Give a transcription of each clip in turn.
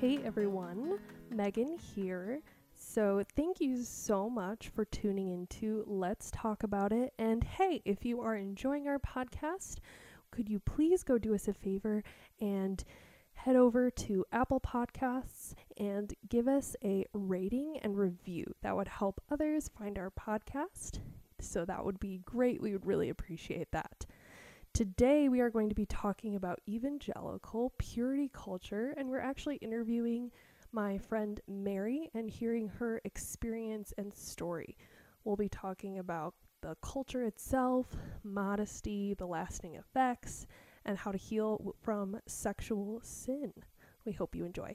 Hey everyone, Megan here. So, thank you so much for tuning into Let's Talk About It. And hey, if you are enjoying our podcast, could you please go do us a favor and head over to Apple Podcasts and give us a rating and review? That would help others find our podcast. So, that would be great. We would really appreciate that. Today, we are going to be talking about evangelical purity culture, and we're actually interviewing my friend Mary and hearing her experience and story. We'll be talking about the culture itself, modesty, the lasting effects, and how to heal from sexual sin. We hope you enjoy.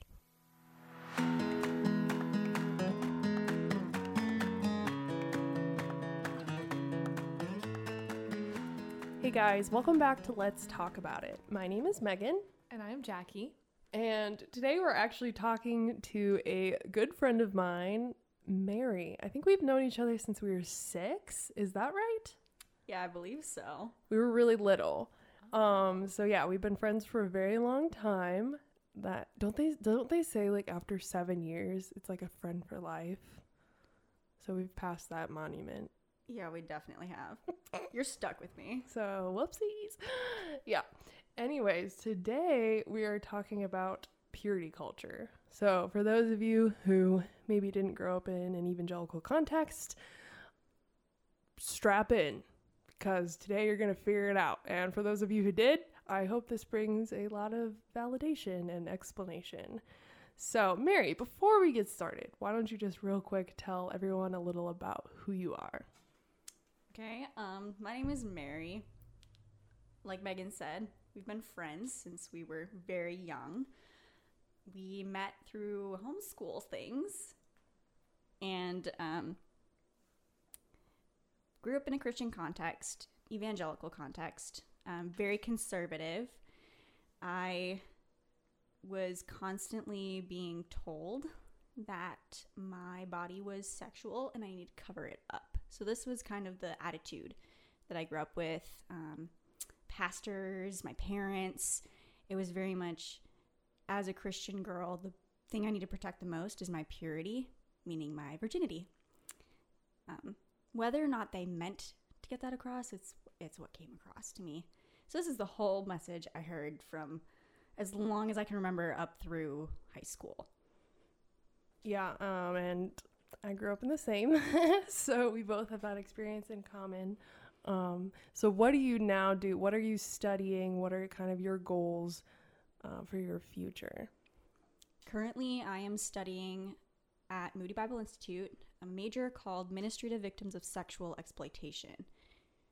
Hey guys, welcome back to Let's Talk About It. My name is Megan. And I'm Jacque. And today we're actually talking to a good friend of mine, Mary. I think we've known each other since we were six. Is that right? Yeah, I believe so. We were really little. Um, so yeah, we've been friends for a very long time. That don't they don't they say like after seven years it's like a friend for life? So we've passed that monument. Yeah, we definitely have. You're stuck with me. So whoopsies. yeah. Anyways, today we are talking about purity culture. So, for those of you who maybe didn't grow up in an evangelical context, strap in because today you're going to figure it out. And for those of you who did, I hope this brings a lot of validation and explanation. So, Mary, before we get started, why don't you just real quick tell everyone a little about who you are? Okay, um, my name is Mary. Like Megan said, we've been friends since we were very young. We met through homeschool things and um, grew up in a Christian context, evangelical context, um, very conservative. I was constantly being told that my body was sexual and I need to cover it up. So this was kind of the attitude that I grew up with. Um, pastors, my parents. It was very much as a Christian girl, the thing I need to protect the most is my purity, meaning my virginity. Um, whether or not they meant to get that across, it's it's what came across to me. So this is the whole message I heard from as long as I can remember up through high school. Yeah, um, and I grew up in the same, so we both have that experience in common. Um, so, what do you now do? What are you studying? What are kind of your goals uh, for your future? Currently, I am studying at Moody Bible Institute a major called Ministry to Victims of Sexual Exploitation.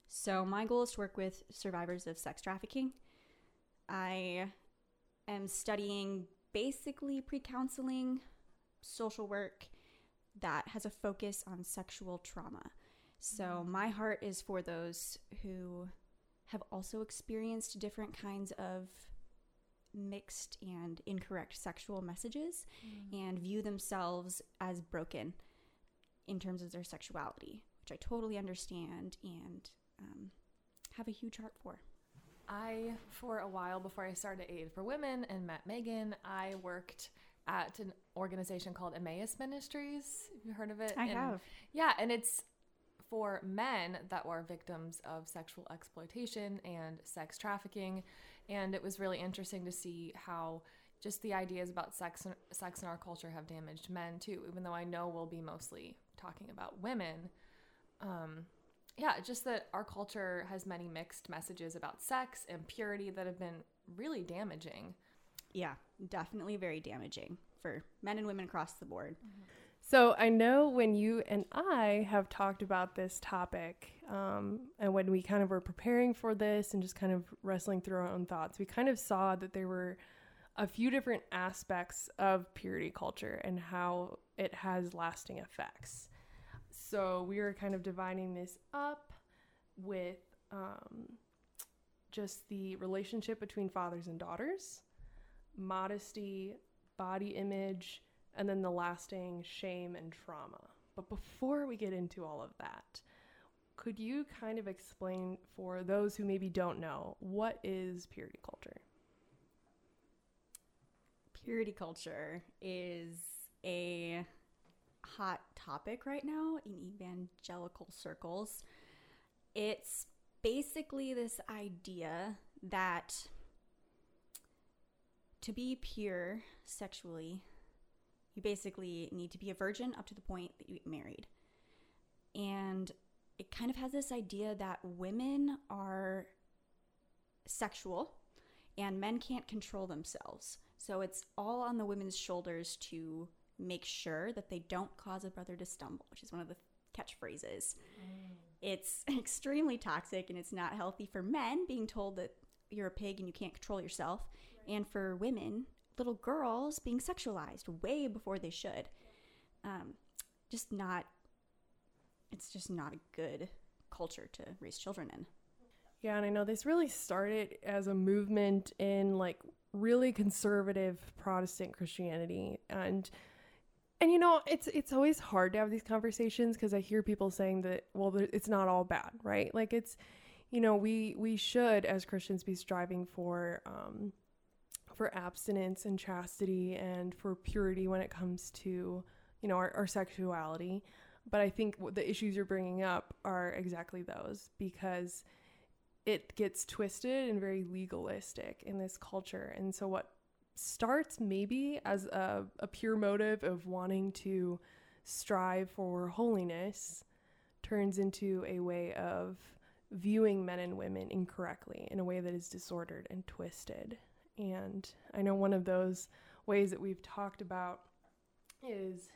So, my goal is to work with survivors of sex trafficking. I am studying basically pre counseling, social work, that has a focus on sexual trauma. So, mm-hmm. my heart is for those who have also experienced different kinds of mixed and incorrect sexual messages mm. and view themselves as broken in terms of their sexuality, which I totally understand and um, have a huge heart for. I, for a while before I started Aid for Women and met Megan, I worked at an organization called Emmaus Ministries. Have you heard of it? I and, have. Yeah, and it's for men that were victims of sexual exploitation and sex trafficking. And it was really interesting to see how just the ideas about sex sex in our culture have damaged men too, even though I know we'll be mostly talking about women. Um, yeah, just that our culture has many mixed messages about sex and purity that have been really damaging. Yeah, definitely very damaging for men and women across the board. So I know when you and I have talked about this topic, um, and when we kind of were preparing for this and just kind of wrestling through our own thoughts, we kind of saw that there were a few different aspects of purity culture and how it has lasting effects. So we were kind of dividing this up with um, just the relationship between fathers and daughters modesty, body image, and then the lasting shame and trauma. But before we get into all of that, could you kind of explain for those who maybe don't know what is purity culture? Purity culture is a hot topic right now in evangelical circles. It's basically this idea that to be pure sexually, you basically need to be a virgin up to the point that you get married. And it kind of has this idea that women are sexual and men can't control themselves. So it's all on the women's shoulders to make sure that they don't cause a brother to stumble, which is one of the catchphrases. Mm. It's extremely toxic and it's not healthy for men being told that you're a pig and you can't control yourself, and for women, little girls being sexualized way before they should. Um, just not, it's just not a good culture to raise children in. Yeah, and I know this really started as a movement in like really conservative Protestant Christianity and and you know it's it's always hard to have these conversations because I hear people saying that well it's not all bad right like it's you know we we should as Christians be striving for um, for abstinence and chastity and for purity when it comes to you know our, our sexuality but I think the issues you're bringing up are exactly those because it gets twisted and very legalistic in this culture. And so, what starts maybe as a, a pure motive of wanting to strive for holiness turns into a way of viewing men and women incorrectly in a way that is disordered and twisted. And I know one of those ways that we've talked about is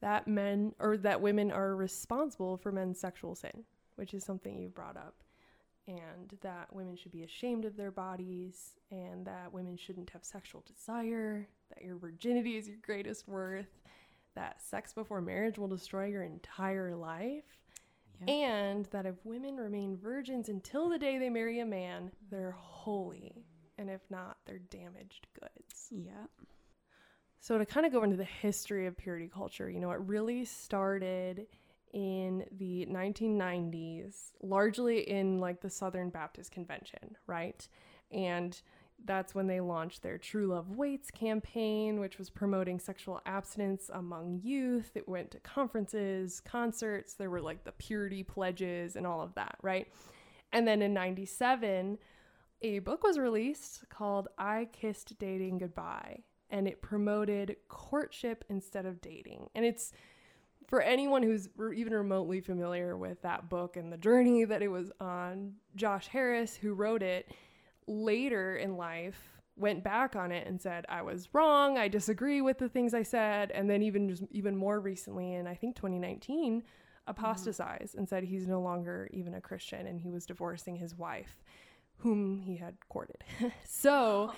that men or that women are responsible for men's sexual sin, which is something you've brought up and that women should be ashamed of their bodies, and that women shouldn't have sexual desire, that your virginity is your greatest worth, that sex before marriage will destroy your entire life, and that if women remain virgins until the day they marry a man, they're holy, and if not, they're damaged goods. Yeah. So, to kind of go into the history of purity culture, you know, it really started in the 1990s, largely in like the Southern Baptist Convention, right? And that's when they launched their True Love Waits campaign, which was promoting sexual abstinence among youth. It went to conferences, concerts, there were like the purity pledges and all of that, right? And then in 97, a book was released called I Kissed Dating Goodbye, and it promoted courtship instead of dating. And it's for anyone who's even remotely familiar with that book and the journey that it was on, Josh Harris, who wrote it later in life, went back on it and said, I was wrong. I disagree with the things I said. And then, even just even more recently, in I think 2019, apostatized mm-hmm. and said he's no longer even a Christian and he was divorcing his wife, whom he had courted. so,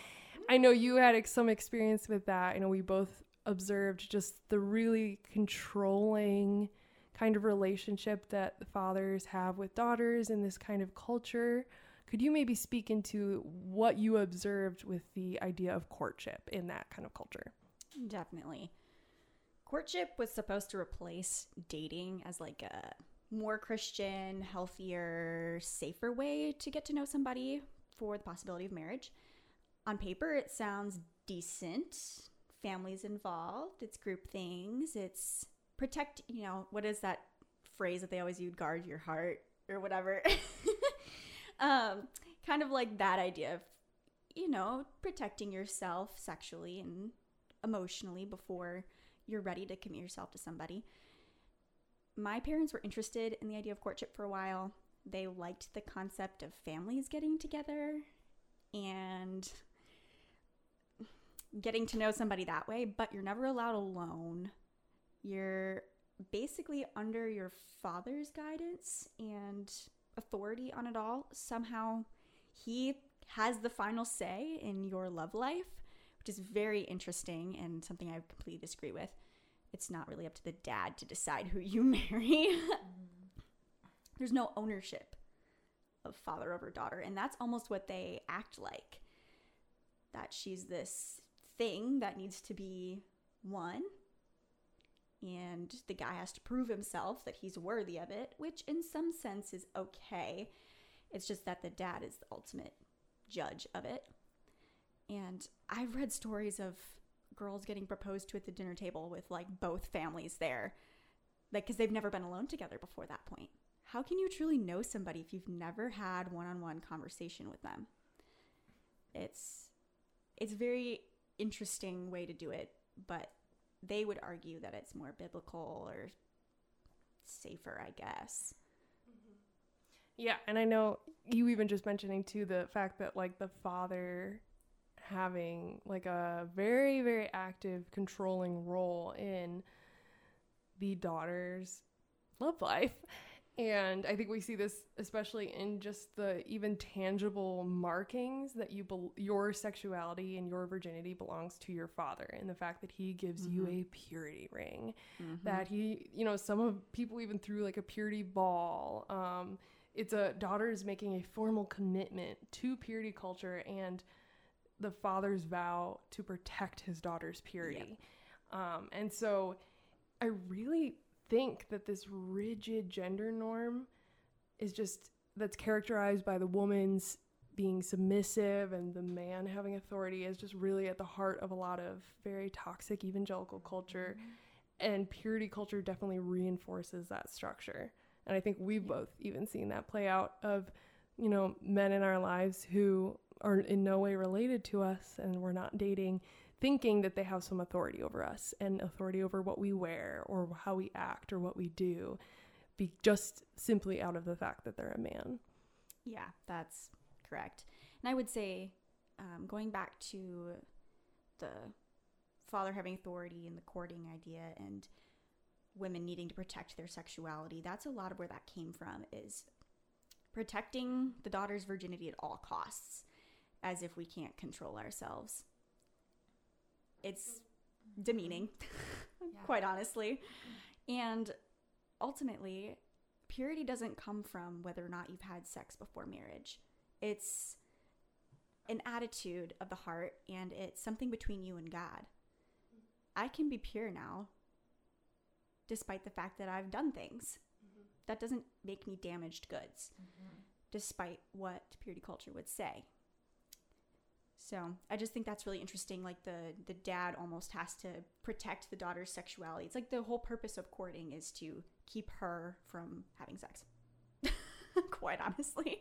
I know you had some experience with that. I know we both observed just the really controlling kind of relationship that fathers have with daughters in this kind of culture. Could you maybe speak into what you observed with the idea of courtship in that kind of culture? Definitely. Courtship was supposed to replace dating as like a more Christian, healthier, safer way to get to know somebody for the possibility of marriage. On paper, it sounds decent families involved, it's group things, it's protect, you know, what is that phrase that they always use, guard your heart or whatever. um, kind of like that idea of, you know, protecting yourself sexually and emotionally before you're ready to commit yourself to somebody. My parents were interested in the idea of courtship for a while. They liked the concept of families getting together and getting to know somebody that way, but you're never allowed alone. You're basically under your father's guidance and authority on it all. Somehow he has the final say in your love life, which is very interesting and something I completely disagree with. It's not really up to the dad to decide who you marry. Mm-hmm. There's no ownership of father over daughter, and that's almost what they act like. That she's this thing that needs to be won. And the guy has to prove himself that he's worthy of it, which in some sense is okay. It's just that the dad is the ultimate judge of it. And I've read stories of girls getting proposed to at the dinner table with like both families there, like because they've never been alone together before that point. How can you truly know somebody if you've never had one-on-one conversation with them? It's it's a very interesting way to do it, but they would argue that it's more biblical or safer, I guess. Mm-hmm. Yeah, and I know you even just mentioning too the fact that like the father having like a very very active controlling role in the daughter's love life. And I think we see this especially in just the even tangible markings that you bel your sexuality and your virginity belongs to your father, and the fact that he gives you Mhm. a purity ring Mm-hmm. that he you know some of people even threw like a purity ball um it's a daughter is making a formal commitment to purity culture and the father's vow to protect his daughter's purity um and so i really think that this rigid gender norm is just that's characterized by the woman's being submissive and the man having authority is just really at the heart of a lot of very toxic evangelical culture. Mm-hmm. And purity culture definitely reinforces that structure. And i think we've both even seen that play out of you know men in our lives who are in no way related to us and we're not dating thinking that they have some authority over us and authority over what we wear or how we act or what we do be just simply out of the fact that they're a man Yeah, that's correct. And I would say, um, going back to the father having authority and the courting idea and women needing to protect their sexuality, that's a lot of where that came from is protecting the daughter's virginity at all costs, as if we can't control ourselves. It's demeaning, quite honestly. And ultimately, purity doesn't come from whether or not you've had sex before marriage. It's an attitude of the heart and it's something between you and God. I can be pure now despite the fact that I've done things. Mm-hmm. That doesn't make me damaged goods, mm-hmm. despite what purity culture would say. So I just think that's really interesting. Like the the dad almost has to protect the daughter's sexuality. It's like the whole purpose of courting is to keep her from having sex. Quite honestly.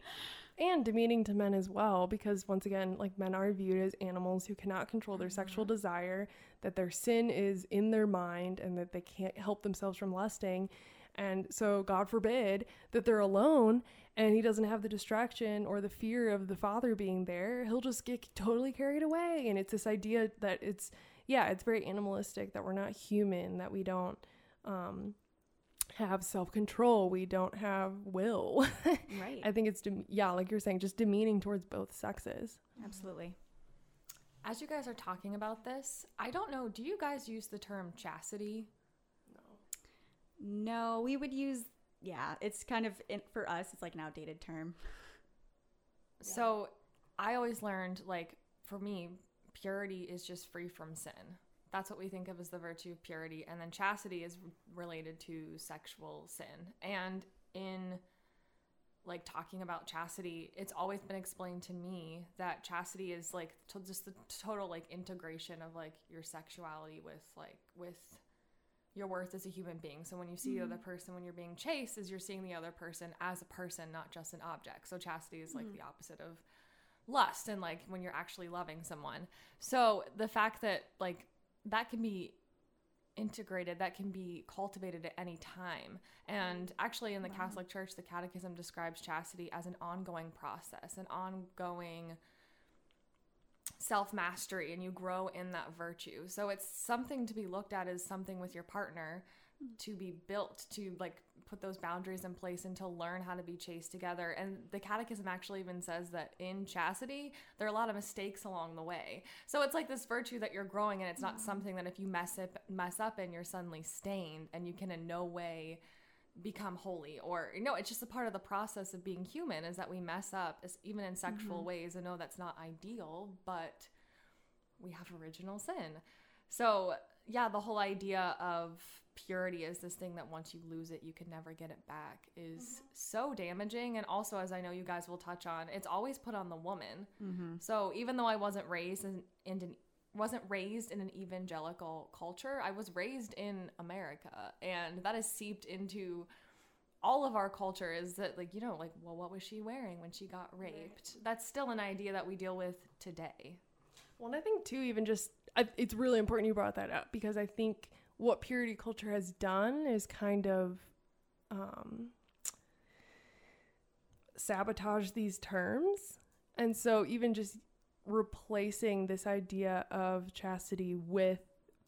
and demeaning to men as well because once again like men are viewed as animals who cannot control their sexual mm-hmm. desire that their sin is in their mind and that they can't help themselves from lusting and so god forbid that they're alone and he doesn't have the distraction or the fear of the father being there he'll just get totally carried away and it's this idea that it's yeah it's very animalistic that we're not human that we don't um have self-control we don't have will Right. I think it's dem- yeah, like you're saying, just demeaning towards both sexes. Absolutely. As you guys are talking about this, I don't know, do you guys use the term chastity? No. No, we would use yeah, it's kind of for us it's like an outdated term. So I always learned, like, for me, purity is just free from sin. That's what we think of as the virtue of purity. And then chastity is related to sexual sin. And in like talking about chastity, it's always been explained to me that chastity is like just the total like integration of like your sexuality with like with your worth as a human being. So when you see the other mm-hmm. person when you're being chaste, is you're seeing the other person as a person, not just an object. So chastity is like mm-hmm. the opposite of lust and like when you're actually loving someone. So the fact that like that can be integrated, that can be cultivated at any time. And actually in the Catholic Church, the catechism describes chastity as an ongoing process, an ongoing self mastery and you grow in that virtue. So it's something to be looked at as something with your partner to be built to like put those boundaries in place and to learn how to be chaste together. And the catechism actually even says that in chastity, there are a lot of mistakes along the way. So it's like this virtue that you're growing and it's not mm-hmm. something that if you mess up mess up and you're suddenly stained and you can in no way become holy or you know it's just a part of the process of being human is that we mess up even in sexual ways. And know that's not ideal but we have original sin. So yeah the whole idea of purity is this thing that once you lose it you can never get it back is so damaging. And also as i know you guys will touch on it's always put on the woman. Mm-hmm. so even though i wasn't raised in, in an wasn't raised in an evangelical culture. I was raised in America, and that has seeped into all of our culture is that like you know like well what was she wearing when she got raped? That's still an idea that we deal with today. Well, and I think too, even just I, it's really important you brought that up because I think what purity culture has done is kind of um, sabotage these terms, and so even just replacing this idea of chastity with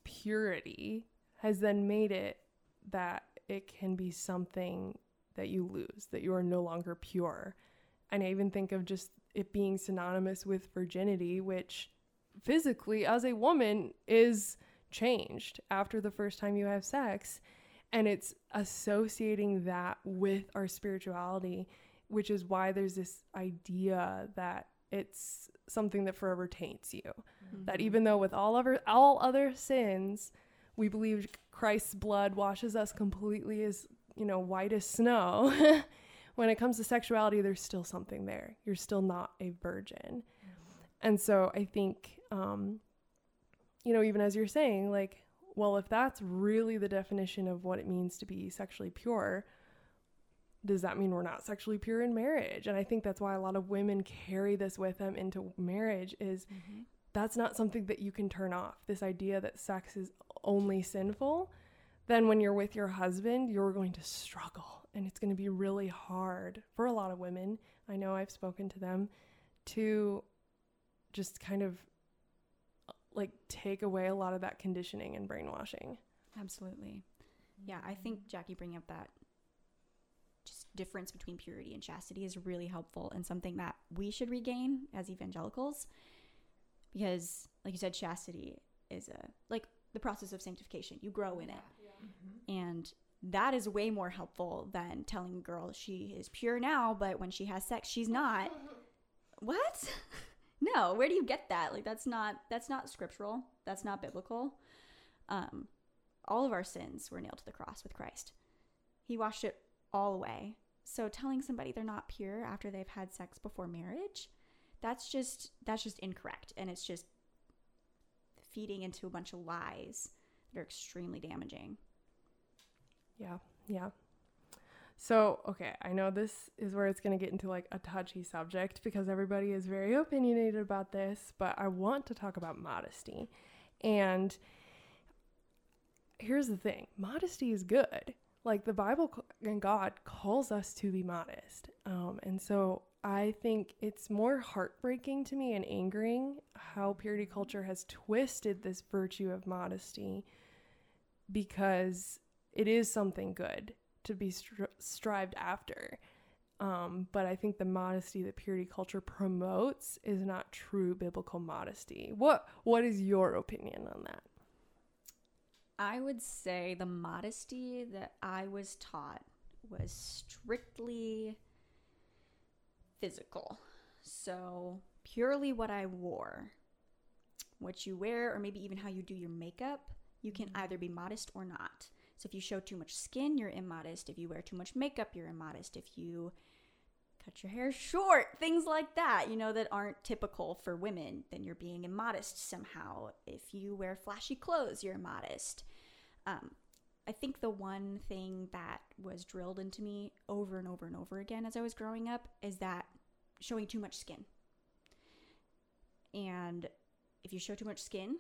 purity has then made it that it can be something that you lose, that you are no longer pure. And I even think of just it being synonymous with virginity, which physically, as a woman, is changed after the first time you have sex. And it's associating that with our spirituality, which is why there's this idea that it's something that forever taints you. That even though with all other all other sins, we believe Christ's blood washes us completely as you know white as snow. when it comes to sexuality, there's still something there. You're still not a virgin, and so I think, um, you know, even as you're saying, like, well, if that's really the definition of what it means to be sexually pure, does that mean we're not sexually pure in marriage? And I think that's why a lot of women carry this with them into marriage is mm-hmm. that's not something that you can turn off. This idea that sex is only sinful, then when you're with your husband, you're going to struggle and it's going to be really hard for a lot of women. I know I've spoken to them to just kind of uh, like take away a lot of that conditioning and brainwashing. Absolutely. Yeah, I think Jacque bringing up that difference between purity and chastity is really helpful and something that we should regain as evangelicals because like you said chastity is a like the process of sanctification. You grow in it. And that is way more helpful than telling a girl she is pure now, but when she has sex, she's not. what? no, where do you get that? Like that's not that's not scriptural. That's not biblical. Um all of our sins were nailed to the cross with Christ. He washed it all away. So telling somebody they're not pure after they've had sex before marriage, that's just that's just incorrect and it's just feeding into a bunch of lies that are extremely damaging. Yeah, yeah. So, okay, I know this is where it's going to get into like a touchy subject because everybody is very opinionated about this, but I want to talk about modesty. And here's the thing modesty is good. Like the Bible and God calls us to be modest. Um, and so I think it's more heartbreaking to me and angering how purity culture has twisted this virtue of modesty because it is something good to be stri- strived after. Um, but I think the modesty that purity culture promotes is not true biblical modesty. What What is your opinion on that? I would say the modesty that I was taught was strictly physical. So, purely what I wore, what you wear, or maybe even how you do your makeup, you can mm-hmm. either be modest or not. So, if you show too much skin, you're immodest. If you wear too much makeup, you're immodest. If you cut your hair short, things like that, you know, that aren't typical for women, then you're being immodest somehow. If you wear flashy clothes, you're immodest. Um, I think the one thing that was drilled into me over and over and over again as I was growing up is that showing too much skin. And if you show too much skin,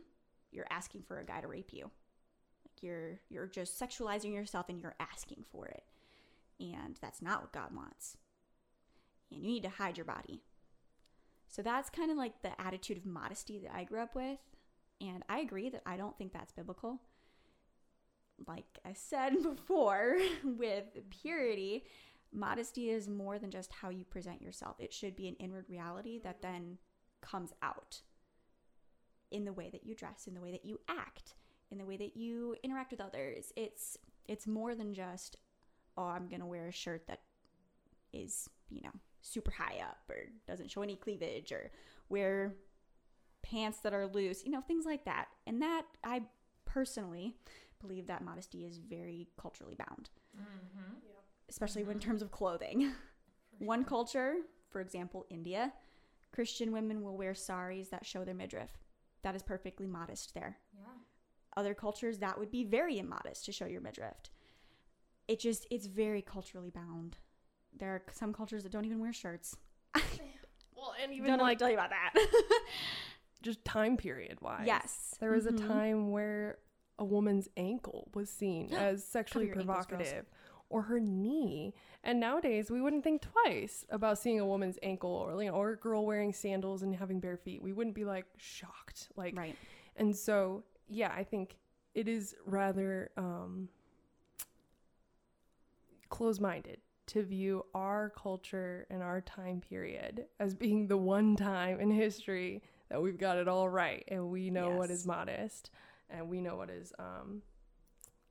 you're asking for a guy to rape you. Like you're you're just sexualizing yourself and you're asking for it. And that's not what God wants. And you need to hide your body. So that's kind of like the attitude of modesty that I grew up with. And I agree that I don't think that's biblical like I said before, with purity, modesty is more than just how you present yourself. It should be an inward reality that then comes out in the way that you dress, in the way that you act, in the way that you interact with others. It's it's more than just oh, I'm going to wear a shirt that is, you know, super high up or doesn't show any cleavage or wear pants that are loose, you know, things like that. And that I personally believe that modesty is very culturally bound, especially in terms of clothing. One culture, for example, India, Christian women will wear saris that show their midriff. that is perfectly modest there. Yeah. Other cultures, that would be very immodest to show your midriff. It just, it's very culturally bound. There are some cultures that don't even wear shirts. Well, and even don't know what like to tell you about that. just time period wise. yes. There was Mhm. a time where a woman's ankle was seen as sexually provocative or her knee. And nowadays we wouldn't think twice about seeing a woman's ankle or you know, or a girl wearing sandals and having bare feet. We wouldn't be like shocked. Like Right. and so yeah, I think it is rather um close-minded to view our culture and our time period as being the one time in history that we've got it all right and we know what Yes. is modest and we know what is um,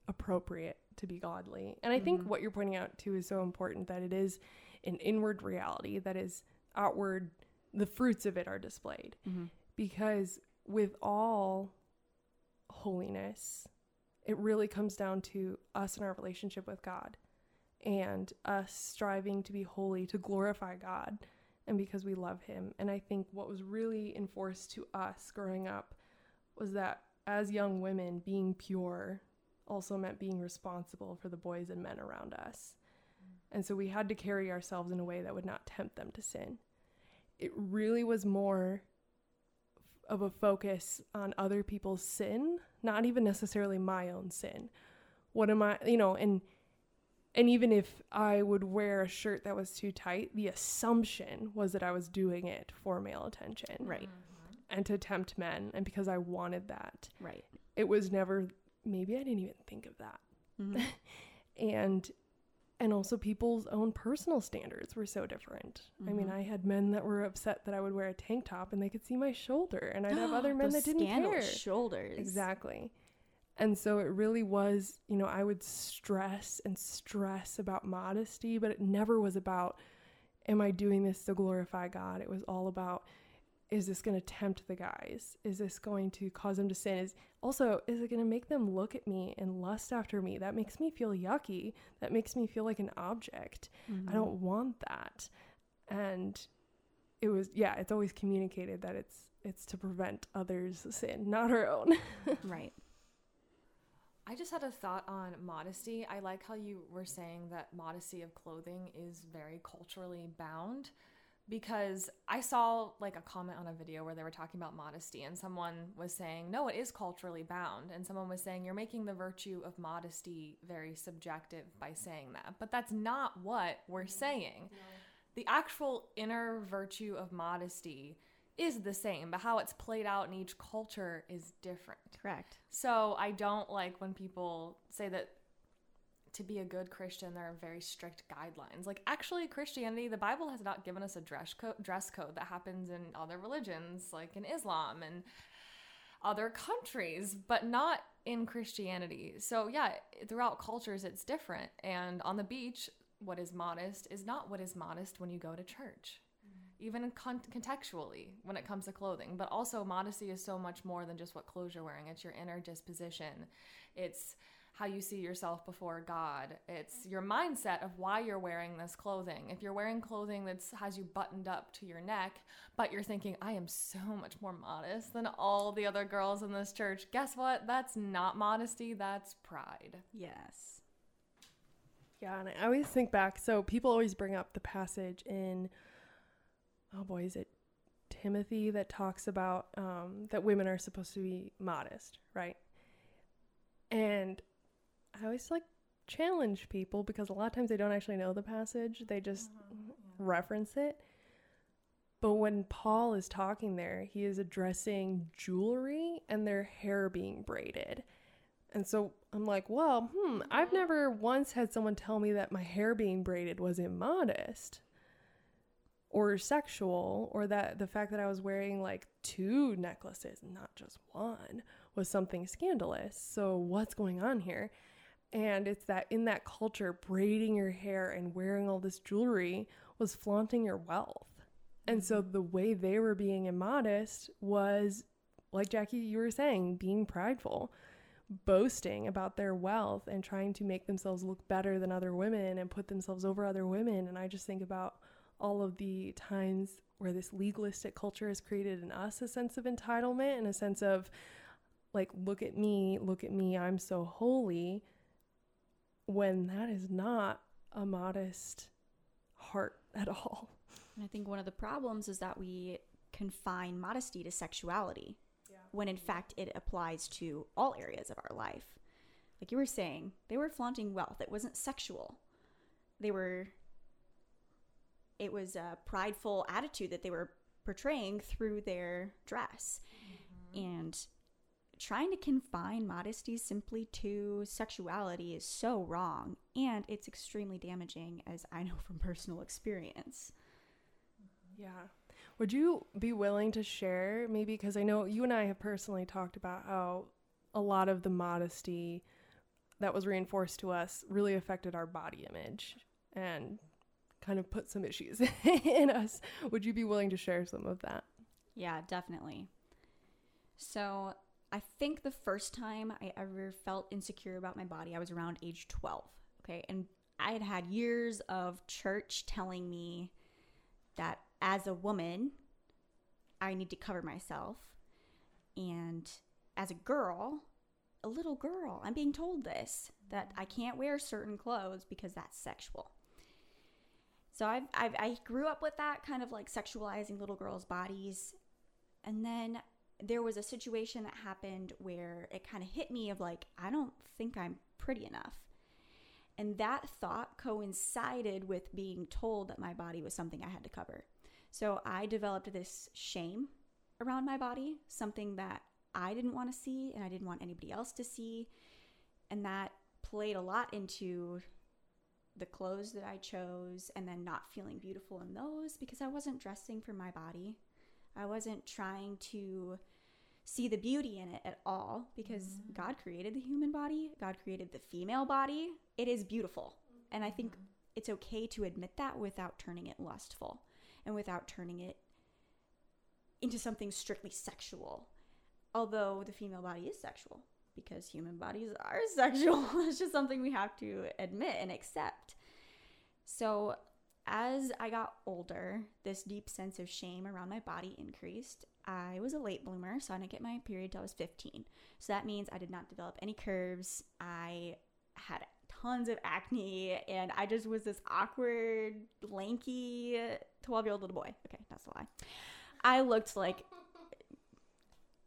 appropriate to be godly. And I think Mhm. what you're pointing out too is so important that it is an inward reality that is outward, the fruits of it are displayed. Mhm. Because with all holiness, it really comes down to us and our relationship with God and us striving to be holy, to glorify God, and because we love Him. And I think what was really enforced to us growing up was that as young women, being pure also meant being responsible for the boys and men around us. Mm. And so we had to carry ourselves in a way that would not tempt them to sin. It really was more of a focus on other people's sin, not even necessarily my own sin. What am I, you know, and and even if I would wear a shirt that was too tight, the assumption was that I was doing it for male attention Right. Mm. And to tempt men and because I wanted that. Right. It was never maybe I didn't even think of that. Mhm. And and also people's own personal standards were so different. I mean, Mhm. I had men that were upset that I would wear a tank top and they could see my shoulder and I'd have other men that didn't care. shoulders. Exactly. And so it really was, you know, I would stress and stress about modesty, but it never was about, am I doing this to glorify God? It was all about, is this going to tempt the guys? Is this going to cause them to sin? Is also, is it going to make them look at me and lust after me? That makes me feel yucky. That makes me feel like an object. I Mhm. don't want that. And it was, yeah, it's always communicated that it's, it's to prevent others' sin, not our own. Right. I just had a thought on modesty. I like how you were saying that modesty of clothing is very culturally bound because I saw like a comment on a video where they were talking about modesty and someone was saying, "No, it is culturally bound." And someone was saying, "You're making the virtue of modesty very subjective by saying that." But that's not what we're mm-hmm. saying. The actual inner virtue of modesty is the same, but how it's played out in each culture is different. Correct. So I don't like when people say that to be a good Christian there are very strict guidelines. Like actually Christianity, the Bible has not given us a dress code dress code that happens in other religions like in Islam and other countries, but not in Christianity. So yeah, throughout cultures it's different and on the beach what is modest is not what is modest when you go to church mm-hmm. even con- contextually when it comes to clothing. But also, modesty is so much more than just what clothes you're wearing. It's your inner disposition. It's how you see yourself before God. It's your mindset of why you're wearing this clothing. If you're wearing clothing that has you buttoned up to your neck, but you're thinking, I am so much more modest than all the other girls in this church, guess what? That's not modesty, that's pride. Yes. Yeah, and I always think back. So people always bring up the passage in, oh boy, is it Timothy that talks about um, that women are supposed to be modest, right? And I always like challenge people because a lot of times they don't actually know the passage; they just reference it. But when Paul is talking there, he is addressing jewelry and their hair being braided. And so I'm like, well, hmm, I've never once had someone tell me that my hair being braided was immodest or sexual, or that the fact that I was wearing like two necklaces, not just one, was something scandalous. So what's going on here? And it's that in that culture, braiding your hair and wearing all this jewelry was flaunting your wealth. And so mm-hmm. the way they were being immodest was, like Jacque, you were saying, being prideful boasting about their wealth and trying to make themselves look better than other women and put themselves over other women. And I just think about all of the times where this legalistic culture has created in us a sense of entitlement and a sense of like look at me look at me i'm so holy when that is not a modest heart at all And I think one of the problems is that we confine modesty to sexuality when in fact it applies to all areas of our life. Like you were saying, they were flaunting wealth. It wasn't sexual. They were, it was a prideful attitude that they were portraying through their dress. Mm-hmm. And trying to confine modesty simply to sexuality is so wrong. And it's extremely damaging, as I know from personal experience. Yeah. Would you be willing to share maybe because I know you and I have personally talked about how a lot of the modesty that was reinforced to us really affected our body image and kind of put some issues in us. Would you be willing to share some of that? Yeah, definitely. So, I think the first time I ever felt insecure about my body, I was around age 12. Okay. And I had had years of church telling me that as a woman, I need to cover myself. And as a girl, a little girl, I'm being told this that I can't wear certain clothes because that's sexual. So I've, I've I grew up with that kind of like sexualizing little girls' bodies, and then there was a situation that happened where it kind of hit me of like I don't think I'm pretty enough. And that thought coincided with being told that my body was something I had to cover. So I developed this shame around my body, something that I didn't want to see and I didn't want anybody else to see. And that played a lot into the clothes that I chose and then not feeling beautiful in those because I wasn't dressing for my body. I wasn't trying to see the beauty in it at all because mm-hmm. God created the human body, God created the female body. It is beautiful. And I think mm-hmm. it's okay to admit that without turning it lustful and without turning it into something strictly sexual. Although the female body is sexual because human bodies are sexual. it's just something we have to admit and accept. So, as I got older, this deep sense of shame around my body increased. I was a late bloomer, so I didn't get my period until I was 15. So that means I did not develop any curves. I had tons of acne, and I just was this awkward, lanky 12 year old little boy. Okay, that's a lie. I looked like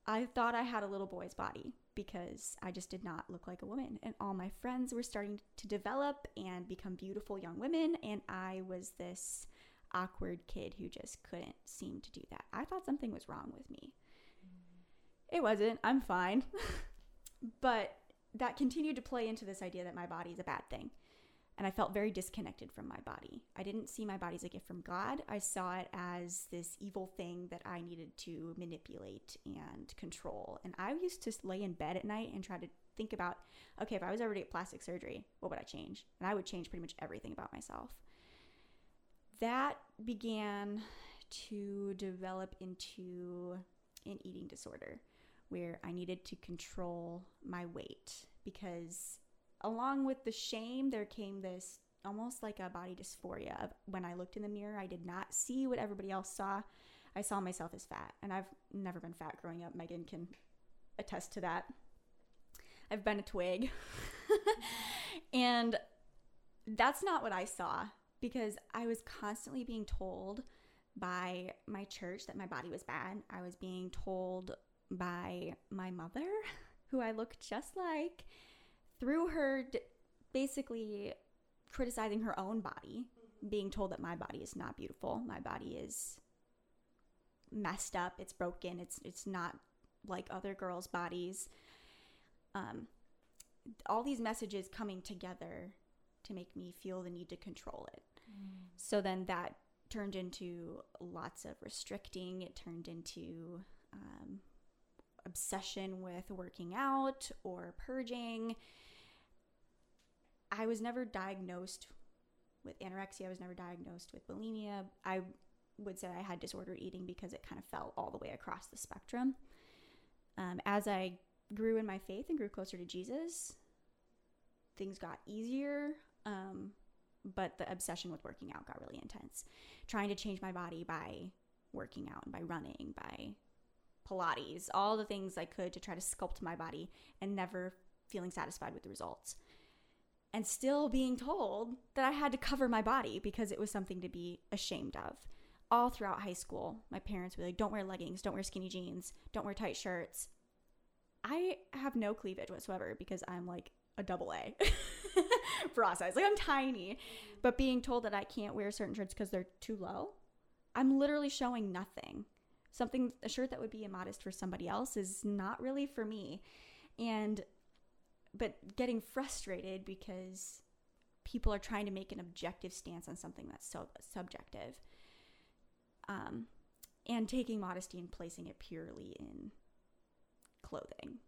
I thought I had a little boy's body because I just did not look like a woman. And all my friends were starting to develop and become beautiful young women. And I was this awkward kid who just couldn't seem to do that. I thought something was wrong with me. It wasn't. I'm fine. but that continued to play into this idea that my body is a bad thing. And I felt very disconnected from my body. I didn't see my body as a gift from God. I saw it as this evil thing that I needed to manipulate and control. And I used to lay in bed at night and try to think about okay, if I was ever get plastic surgery, what would I change? And I would change pretty much everything about myself. That began to develop into an eating disorder where I needed to control my weight because along with the shame, there came this almost like a body dysphoria of when I looked in the mirror, I did not see what everybody else saw. I saw myself as fat, and I've never been fat growing up. Megan can attest to that. I've been a twig. and that's not what I saw because I was constantly being told by my church that my body was bad. I was being told by my mother, who I look just like, through her d- basically criticizing her own body, being told that my body is not beautiful, my body is messed up, it's broken, it's it's not like other girls' bodies. Um, all these messages coming together to make me feel the need to control it. So then that turned into lots of restricting. It turned into um, obsession with working out or purging. I was never diagnosed with anorexia. I was never diagnosed with bulimia. I would say I had disordered eating because it kind of fell all the way across the spectrum. Um, as I grew in my faith and grew closer to Jesus, things got easier. Um, but the obsession with working out got really intense. Trying to change my body by working out and by running, by Pilates, all the things I could to try to sculpt my body and never feeling satisfied with the results. And still being told that I had to cover my body because it was something to be ashamed of. All throughout high school, my parents were like, don't wear leggings, don't wear skinny jeans, don't wear tight shirts. I have no cleavage whatsoever because I'm like a double A bra size. Like I'm tiny. But being told that I can't wear certain shirts because they're too low, I'm literally showing nothing something a shirt that would be immodest for somebody else is not really for me and but getting frustrated because people are trying to make an objective stance on something that's so subjective um, and taking modesty and placing it purely in clothing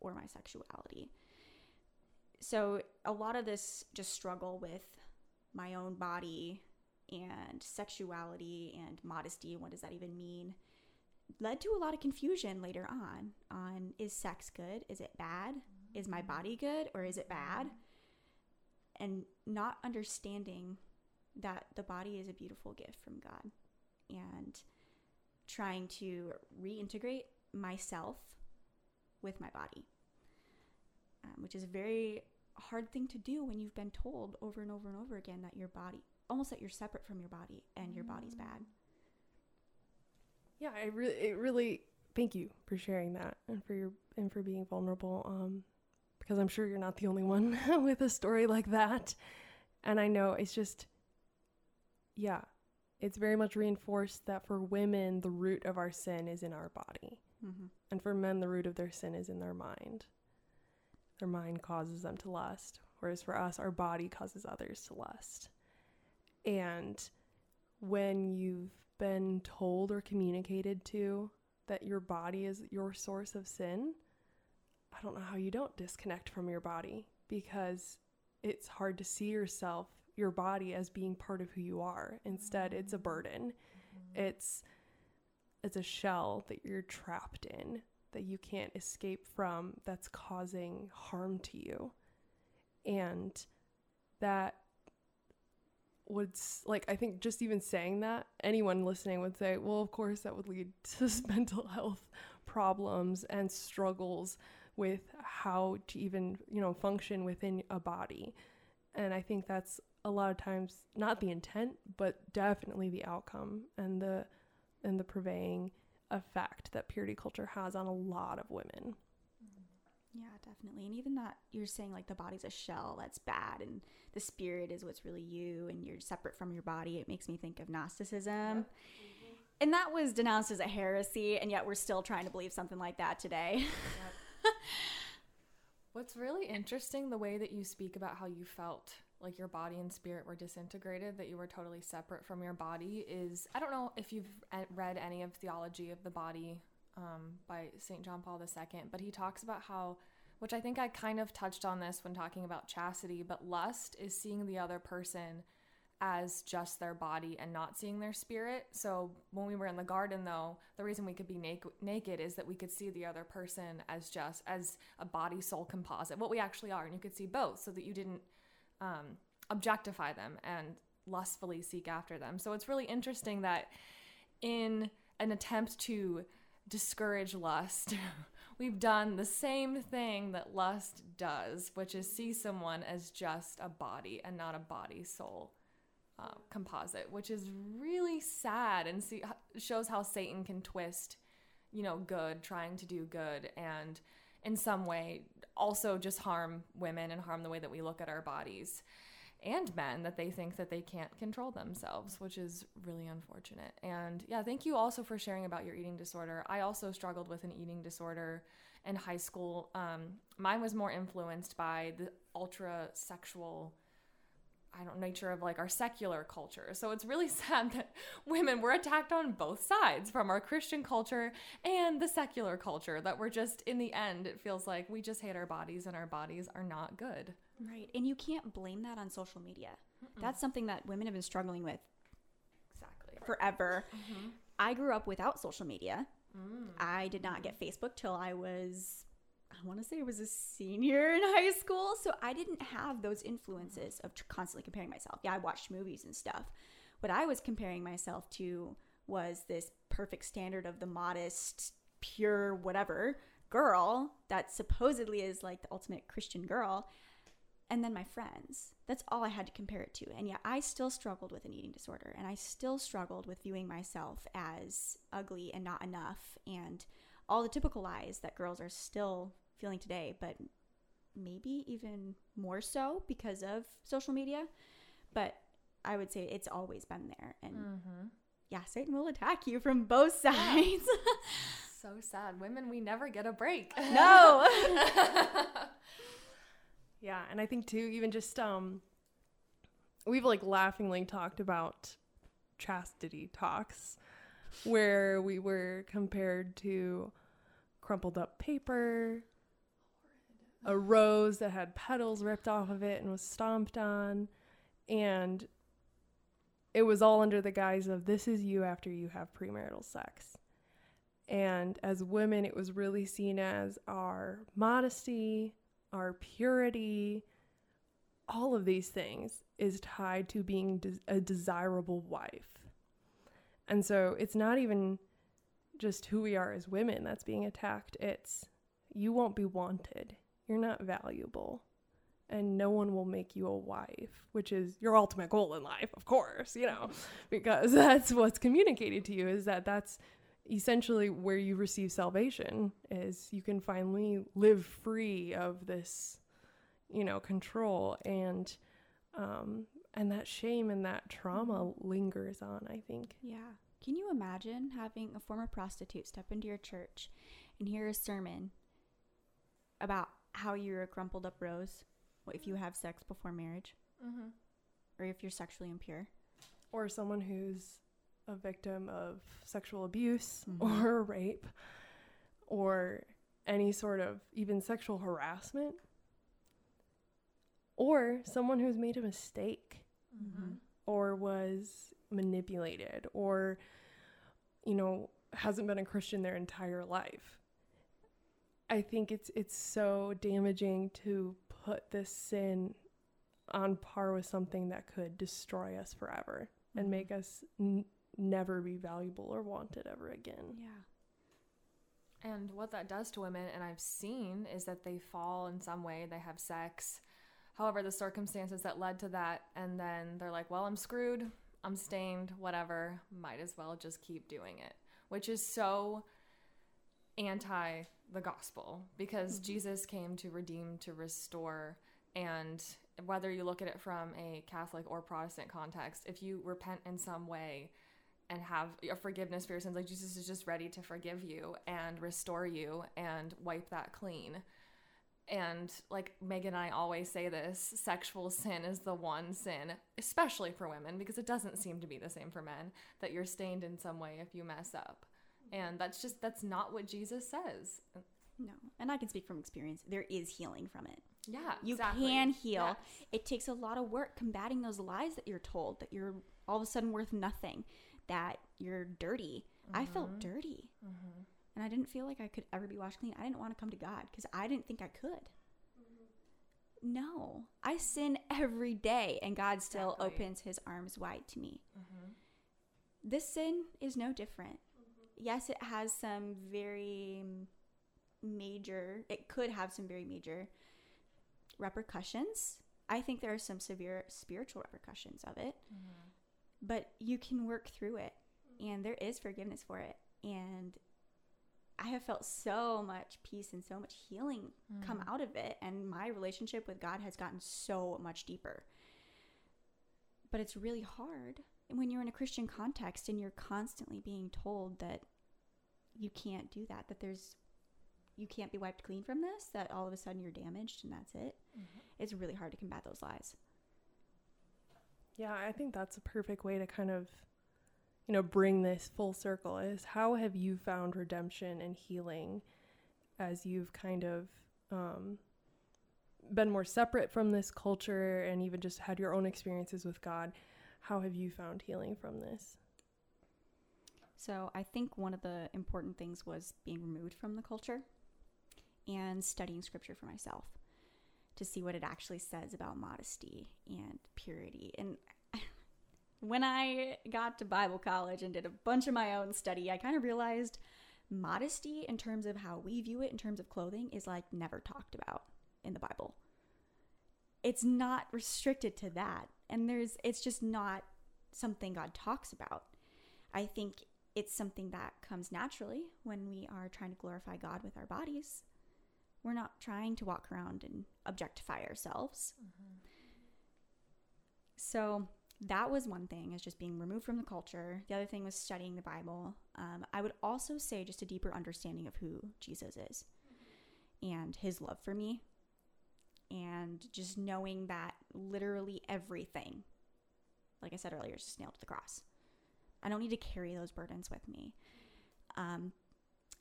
or my sexuality so a lot of this just struggle with my own body and sexuality and modesty what does that even mean led to a lot of confusion later on on is sex good? Is it bad? Is my body good or is it bad? And not understanding that the body is a beautiful gift from God and trying to reintegrate myself with my body, um, which is a very hard thing to do when you've been told over and over and over again that your body, almost that you're separate from your body and your body's bad. Yeah i really it really thank you for sharing that and for your and for being vulnerable um because i'm sure you're not the only one with a story like that. And i know it's just yeah it's very much reinforced that for women the root of our sin is in our body. Mm-hmm. and for men the root of their sin is in their mind their mind causes them to lust whereas for us our body causes others to lust and when you've been told or communicated to that your body is your source of sin, I don't know how you don't disconnect from your body because it's hard to see yourself, your body as being part of who you are. Instead, it's a burden. Mm-hmm. It's it's a shell that you're trapped in that you can't escape from that's causing harm to you. And that would like I think just even saying that anyone listening would say, well, of course that would lead to mental health problems and struggles with how to even, you know, function within a body. And I think that's a lot of times not the intent, but definitely the outcome and the and the purveying effect that purity culture has on a lot of women. Yeah, definitely. And even that you're saying like the body's a shell, that's bad, and the spirit is what's really you, and you're separate from your body. It makes me think of Gnosticism. Yep. Mm-hmm. And that was denounced as a heresy, and yet we're still trying to believe something like that today. Yep. What's really interesting, the way that you speak about how you felt like your body and spirit were disintegrated, that you were totally separate from your body, is I don't know if you've read any of Theology of the Body um, by St. John Paul II, but he talks about how, which I think I kind of touched on this when talking about chastity, but lust is seeing the other person as just their body and not seeing their spirit. So when we were in the garden, though, the reason we could be naked, naked is that we could see the other person as just as a body soul composite, what we actually are, and you could see both, so that you didn't um, objectify them and lustfully seek after them. So it's really interesting that in an attempt to discourage lust. We've done the same thing that lust does, which is see someone as just a body and not a body soul uh, composite, which is really sad and see shows how Satan can twist, you know, good, trying to do good, and in some way also just harm women and harm the way that we look at our bodies and men that they think that they can't control themselves, which is really unfortunate. And yeah, thank you also for sharing about your eating disorder. I also struggled with an eating disorder in high school. Um, mine was more influenced by the ultra sexual. I don't nature of like our secular culture. So it's really sad that women were attacked on both sides from our Christian culture and the secular culture that we're just in the end it feels like we just hate our bodies and our bodies are not good. Right. And you can't blame that on social media. Mm-mm. That's something that women have been struggling with exactly forever. Mm-hmm. I grew up without social media. Mm. I did not get Facebook till I was I want to say I was a senior in high school, so I didn't have those influences of constantly comparing myself. Yeah, I watched movies and stuff. What I was comparing myself to was this perfect standard of the modest, pure, whatever girl that supposedly is like the ultimate Christian girl. And then my friends. That's all I had to compare it to. And yeah, I still struggled with an eating disorder and I still struggled with viewing myself as ugly and not enough and all the typical lies that girls are still feeling today, but maybe even more so because of social media. But I would say it's always been there. And Mm-hmm. yeah, Satan will attack you from both sides. So sad. Women, we never get a break. no. Yeah, and I think too, even just um, we've like laughingly talked about chastity talks, where we were compared to crumpled up paper, a rose that had petals ripped off of it and was stomped on, and it was all under the guise of this is you after you have premarital sex. And as women, it was really seen as our modesty, our purity, all of these things is tied to being a desirable wife. And so it's not even just who we are as women that's being attacked, it's you won't be wanted. You're not valuable. And no one will make you a wife, which is your ultimate goal in life, of course, you know, because that's what's communicated to you is that that's essentially where you receive salvation is you can finally live free of this you know control and um and that shame and that trauma lingers on i think Yeah. Can you imagine having a former prostitute step into your church and hear a sermon about how you're a crumpled up rose if you have sex before marriage mm-hmm. or if you're sexually impure? or someone who's a victim of sexual abuse Mhm. or rape or any sort of even sexual harassment or someone who's made a mistake Mm-hmm. or was manipulated or you know hasn't been a christian their entire life i think it's it's so damaging to put this sin on par with something that could destroy us forever and Mhm. make us n- never be valuable or wanted ever again Yeah. And what that does to women, and I've seen, is that they fall in some way, they have sex. However, the circumstances that led to that, and then they're like, well, I'm screwed, I'm stained, whatever, might as well just keep doing it, which is so anti the gospel because Mhm. Jesus came to redeem, to restore. And whether you look at it from a Catholic or Protestant context, if you repent in some way, and have a forgiveness for your sins. Like Jesus is just ready to forgive you and restore you and wipe that clean. And like Megan and I always say this sexual sin is the one sin, especially for women, because it doesn't seem to be the same for men, that you're stained in some way if you mess up. And that's just, that's not what Jesus says. No. And I can speak from experience. There is healing from it. Yeah. You exactly. can heal. It takes a lot of work combating those lies that you're told that you're all of a sudden worth nothing, that you're dirty. I felt Mhm. dirty. Mhm. And I didn't feel like I could ever be washed clean. I didn't want to come to God because I didn't think I could. No, I sin every day, and God still Exactly. opens his arms wide to me. Mhm. This sin is no different. Yes, it has some very major, it could have some very major repercussions. I think there are some severe spiritual repercussions of it, Mhm. but you can work through it, and there is forgiveness for it. And I have felt so much peace and so much healing come Mhm. out of it, and my relationship with God has gotten so much deeper. But it's really hard when you're in a Christian context and you're constantly being told that you can't do that, that there's you can't be wiped clean from this, that all of a sudden you're damaged and that's it. Mhm. It's really hard to combat those lies. Yeah, I think that's a perfect way to kind of, you know, bring this full circle is how have you found redemption and healing as you've kind of um, been more separate from this culture and even just had your own experiences with God? How have you found healing from this? So I think one of the important things was being removed from the culture and studying scripture for myself to see what it actually says about modesty and purity. And when I got to Bible college and did a bunch of my own study, I kind of realized modesty, in terms of how we view it in terms of clothing, is like never talked about in the Bible. It's not restricted to that. And there's, it's just not something God talks about. I think it's something that comes naturally when we are trying to glorify God with our bodies. We're not trying to walk around and objectify ourselves. Mm-hmm. So that was one thing is just being removed from the culture. The other thing was studying the Bible. Um, I would also say just a deeper understanding of who Jesus is mm-hmm. and his love for me, and just knowing that literally everything, like I said earlier, is just nailed to the cross. I don't need to carry those burdens with me. Um,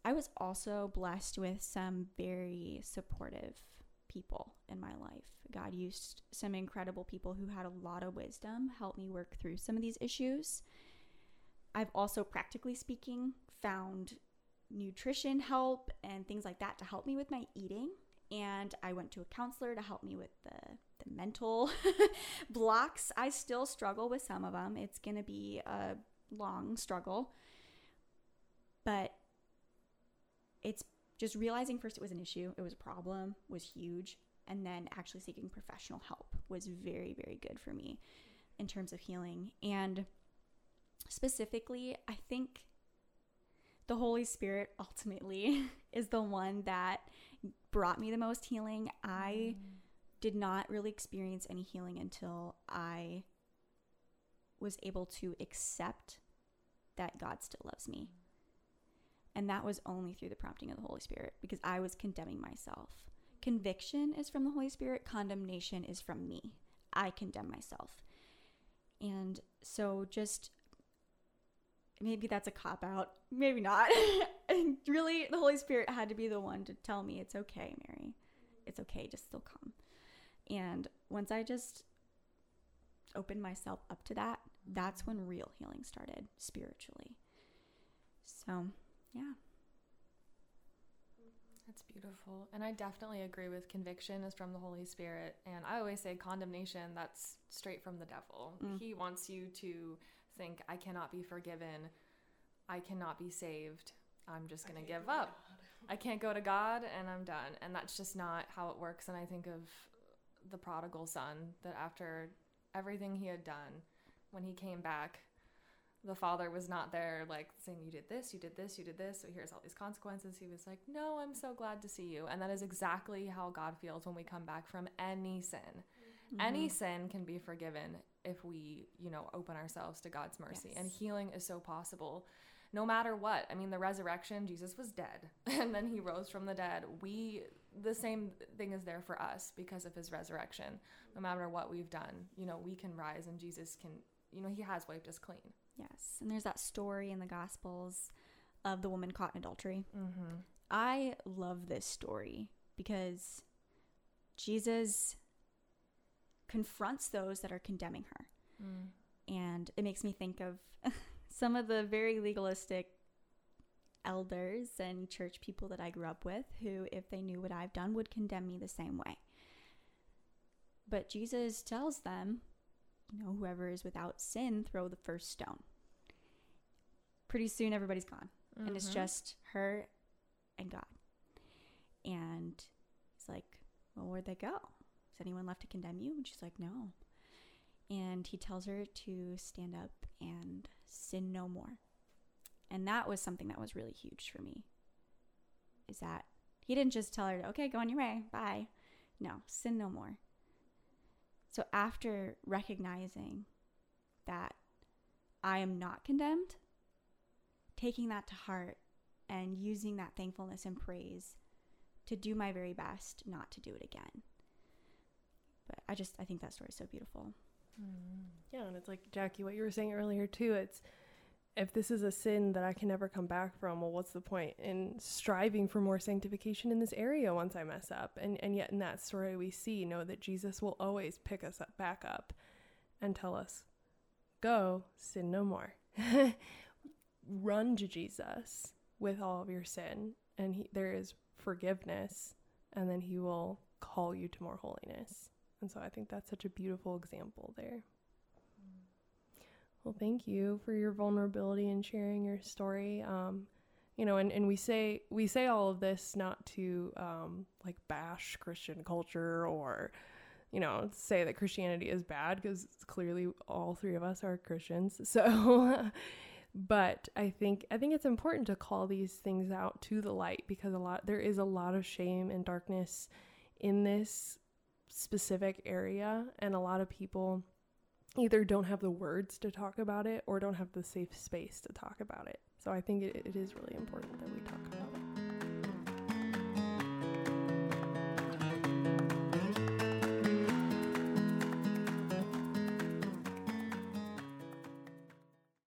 I was also blessed with some very supportive people in my life. God used some incredible people who had a lot of wisdom help me work through some of these issues. I've also, practically speaking, found nutrition help and things like that to help me with my eating. And I went to a counselor to help me with the, the mental blocks. I still struggle with some of them. It's going to be a long struggle. But it's just realizing first it was an issue, it was a problem, was huge, and then actually seeking professional help was very, very good for me in terms of healing. And specifically, I think the Holy Spirit ultimately is the one that brought me the most healing. I mm. did not really experience any healing until I was able to accept that God still loves me. And that was only through the prompting of the Holy Spirit because I was condemning myself. Conviction is from the Holy Spirit, condemnation is from me. I condemn myself. And so just maybe that's a cop out, maybe not. really, the Holy Spirit had to be the one to tell me it's okay, Mary. It's okay, just still come. And once I just opened myself up to that, that's when real healing started spiritually. So, yeah. That's beautiful. And I definitely agree with conviction is from the Holy Spirit. And I always say condemnation, that's straight from the devil. Mm. He wants you to think, I cannot be forgiven. I cannot be saved. I'm just going to give up. I can't go to God and I'm done. And that's just not how it works. And I think of the prodigal son that after everything he had done, when he came back, the father was not there like saying you did this you did this you did this so here's all these consequences he was like no i'm so glad to see you and that is exactly how god feels when we come back from any sin mm-hmm. any sin can be forgiven if we you know open ourselves to god's mercy yes. and healing is so possible no matter what i mean the resurrection jesus was dead and then he rose from the dead we the same thing is there for us because of his resurrection no matter what we've done you know we can rise and jesus can you know he has wiped us clean Yes. And there's that story in the Gospels of the woman caught in adultery. Mm-hmm. I love this story because Jesus confronts those that are condemning her. Mm. And it makes me think of some of the very legalistic elders and church people that I grew up with who, if they knew what I've done, would condemn me the same way. But Jesus tells them you know, whoever is without sin, throw the first stone. Pretty soon, everybody's gone. Mm-hmm. And it's mm-hmm. just her and God. And it's like, well, where'd they go? Is anyone left to condemn you? And she's like, no. And he tells her to stand up and sin no more. And that was something that was really huge for me. Is that he didn't just tell her, okay, go on your way, bye. No, sin no more. So after recognizing that I am not condemned, taking that to heart and using that thankfulness and praise to do my very best not to do it again. But I just I think that story is so beautiful. Mm. Yeah, and it's like Jacque, what you were saying earlier too. It's if this is a sin that I can never come back from, well, what's the point in striving for more sanctification in this area once I mess up? And and yet in that story we see, know that Jesus will always pick us up back up and tell us, go, sin no more. Run to Jesus with all of your sin, and he, there is forgiveness and then he will call you to more holiness. And so I think that's such a beautiful example there. Well, thank you for your vulnerability and sharing your story. Um, you know, and, and we say we say all of this not to um, like bash Christian culture or, you know, say that Christianity is bad because clearly all three of us are Christians. So, but I think I think it's important to call these things out to the light because a lot there is a lot of shame and darkness in this specific area, and a lot of people either don't have the words to talk about it or don't have the safe space to talk about it. So I think it, it is really important that we